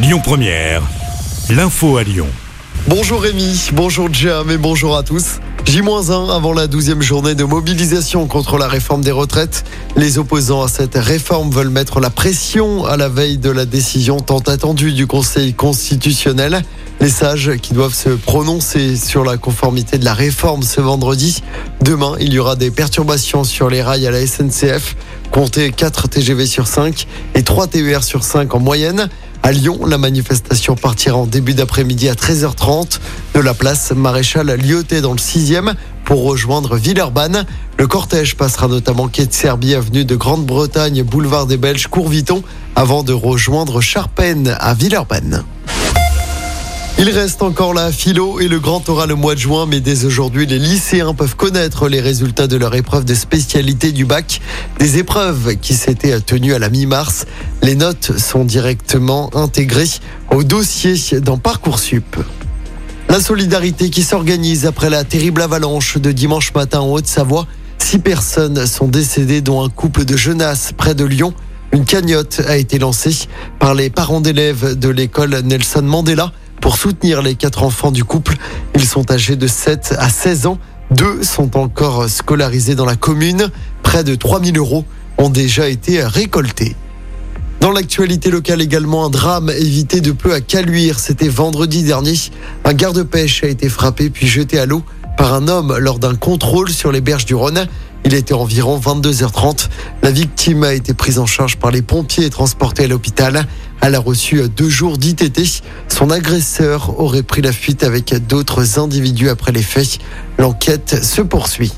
Lyon Première, l'info à Lyon. Bonjour Rémi, bonjour Jam et bonjour à tous. J-1 avant la 12e journée de mobilisation contre la réforme des retraites. Les opposants à cette réforme veulent mettre la pression à la veille de la décision tant attendue du Conseil constitutionnel. Les sages qui doivent se prononcer sur la conformité de la réforme ce vendredi. Demain, il y aura des perturbations sur les rails à la SNCF. Comptez 4 TGV sur 5 et 3 TER sur 5 en moyenne. À Lyon, la manifestation partira en début d'après-midi à 13h30 de la place Maréchal Lyoté dans le 6e pour rejoindre Villeurbanne. Le cortège passera notamment quai de Serbie, avenue de Grande-Bretagne, boulevard des Belges, Courviton, avant de rejoindre Charpennes à Villeurbanne. Il reste encore la philo et le grand aura le mois de juin, mais dès aujourd'hui, les lycéens peuvent connaître les résultats de leur épreuve de spécialité du bac. Des épreuves qui s'étaient tenues à la mi-mars. Les notes sont directement intégrées au dossier dans Parcoursup. La solidarité qui s'organise après la terrible avalanche de dimanche matin en Haute-Savoie. Six personnes sont décédées, dont un couple de jeunesses près de Lyon. Une cagnotte a été lancée par les parents d'élèves de l'école Nelson Mandela pour soutenir les quatre enfants du couple. Ils sont âgés de 7 à 16 ans. Deux sont encore scolarisés dans la commune. Près de 3000 euros ont déjà été récoltés. Dans l'actualité locale également, un drame évité de peu à Caluire. C'était vendredi dernier. Un garde-pêche a été frappé puis jeté à l'eau par un homme lors d'un contrôle sur les berges du Rhône. Il était environ 22h30. La victime a été prise en charge par les pompiers et transportée à l'hôpital. Elle a reçu deux jours d'ITT. Son agresseur aurait pris la fuite avec d'autres individus après les faits. L'enquête se poursuit.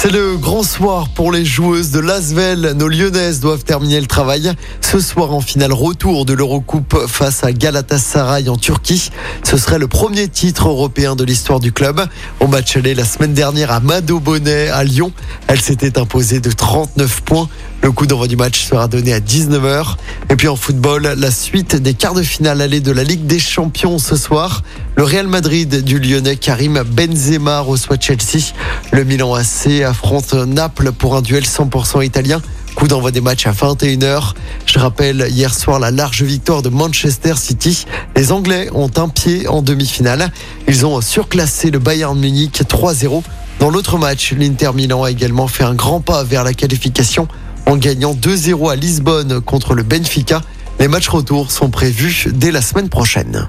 C'est le grand soir pour les joueuses de Lasvel. Nos Lyonnaises doivent terminer le travail ce soir en finale retour de l'Eurocoupe face à Galatasaray en Turquie. Ce serait le premier titre européen de l'histoire du club. Au match aller la semaine dernière à Mado Bonnet à Lyon, elle s'était imposée de 39 points. Le coup d'envoi du match sera donné à 19h. Et puis en football, la suite des quarts de finale allée de la Ligue des Champions ce soir. Le Real Madrid du Lyonnais Karim Benzema reçoit Chelsea. Le Milan AC affronte Naples pour un duel 100% italien. Coup d'envoi des matchs à 21h. Je rappelle hier soir la large victoire de Manchester City. Les Anglais ont un pied en demi-finale. Ils ont surclassé le Bayern Munich 3-0. Dans l'autre match, l'Inter Milan a également fait un grand pas vers la qualification en gagnant 2-0 à Lisbonne contre le Benfica. Les matchs retour sont prévus dès la semaine prochaine.